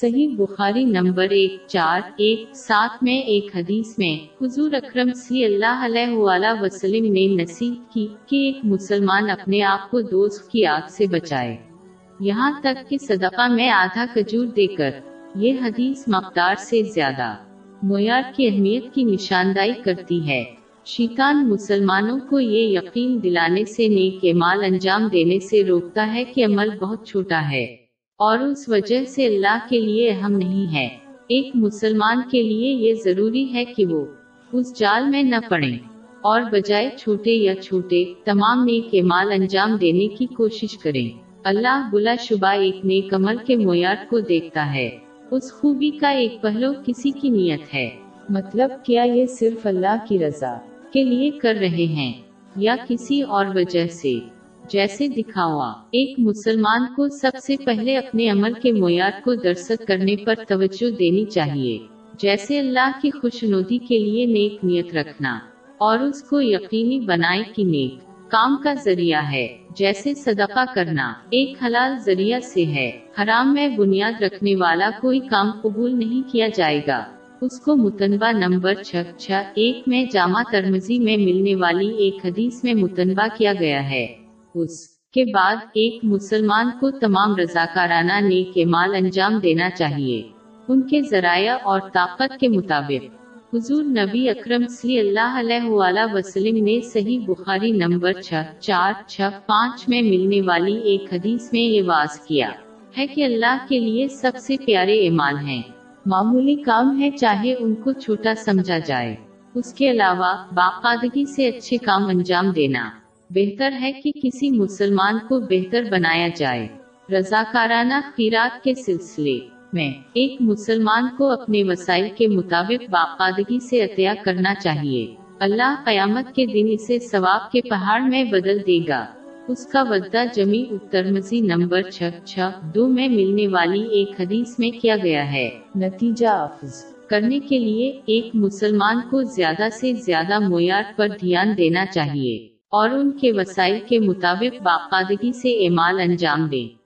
صحیح بخاری نمبر ایک چار ایک سات میں ایک حدیث میں حضور اکرم صلی اللہ علیہ وآلہ وسلم نے نصیب کی کہ ایک مسلمان اپنے آپ کو دوست کی آگ سے بچائے۔ یہاں تک کہ صدقہ میں آدھا کجور دے کر یہ حدیث مقدار سے زیادہ معیار کی اہمیت کی نشاندہی کرتی ہے۔ شیطان مسلمانوں کو یہ یقین دلانے سے نیک مال انجام دینے سے روکتا ہے کہ عمل بہت چھوٹا ہے۔ اور اس وجہ سے اللہ کے لیے اہم نہیں ہے۔ ایک مسلمان کے لیے یہ ضروری ہے کہ وہ اس جال میں نہ پڑے اور بجائے چھوٹے یا چھوٹے تمام نیک مال انجام دینے کی کوشش کریں۔ اللہ بلا شبہ ایک نیک عمل کے معیار کو دیکھتا ہے۔ اس خوبی کا ایک پہلو کسی کی نیت ہے۔ مطلب کیا یہ صرف اللہ کی رضا کے لیے کر رہے ہیں یا کسی اور وجہ سے؟ جیسے دکھاوا۔ ایک مسلمان کو سب سے پہلے اپنے عمل کے معیار کو درست کرنے پر توجہ دینی چاہیے۔ جیسے اللہ کی خوشنودی کے لیے نیک نیت رکھنا اور اس کو یقینی بنائے کی نیک کام کا ذریعہ ہے۔ جیسے صدقہ کرنا، ایک حلال ذریعہ سے ہے۔ حرام میں بنیاد رکھنے والا کوئی کام قبول نہیں کیا جائے گا۔ اس کو متنبہ نمبر چھ چھ ایک میں جامع ترمزی میں ملنے والی ایک حدیث میں متنبہ کیا گیا ہے۔ اس کے بعد ایک مسلمان کو تمام رضاکارانہ نیک مال انجام دینا چاہیے۔ ان کے ذرائع اور طاقت کے مطابق۔ حضور نبی اکرم صلی اللہ علیہ وآلہ وسلم نے صحیح بخاری نمبر چھ، چار، چھ، پانچ میں ملنے والی ایک حدیث میں یہ واضح کیا ہے کہ اللہ کے لیے سب سے پیارے ایمان ہیں۔ معمولی کام ہے چاہے ان کو چھوٹا سمجھا جائے۔ اس کے علاوہ باقاعدگی سے اچھے کام انجام دینا۔ بہتر ہے کہ کسی مسلمان کو بہتر بنایا جائے۔ رضاکارانہ خیرات کے سلسلے میں ایک مسلمان کو اپنے وسائل کے مطابق باقاعدگی سے عطیہ کرنا چاہیے۔ اللہ قیامت کے دن اسے ثواب کے پہاڑ میں بدل دے گا۔ اس کا ودہ جمی اترمزی نمبر چھ چھ دو میں ملنے والی ایک حدیث میں کیا گیا ہے۔ نتیجہ افز کرنے کے لیے ایک مسلمان کو زیادہ سے زیادہ معیار پر دھیان دینا چاہیے۔ اور ان کے وسائل کے مطابق باقاعدگی سے اعمال انجام دیں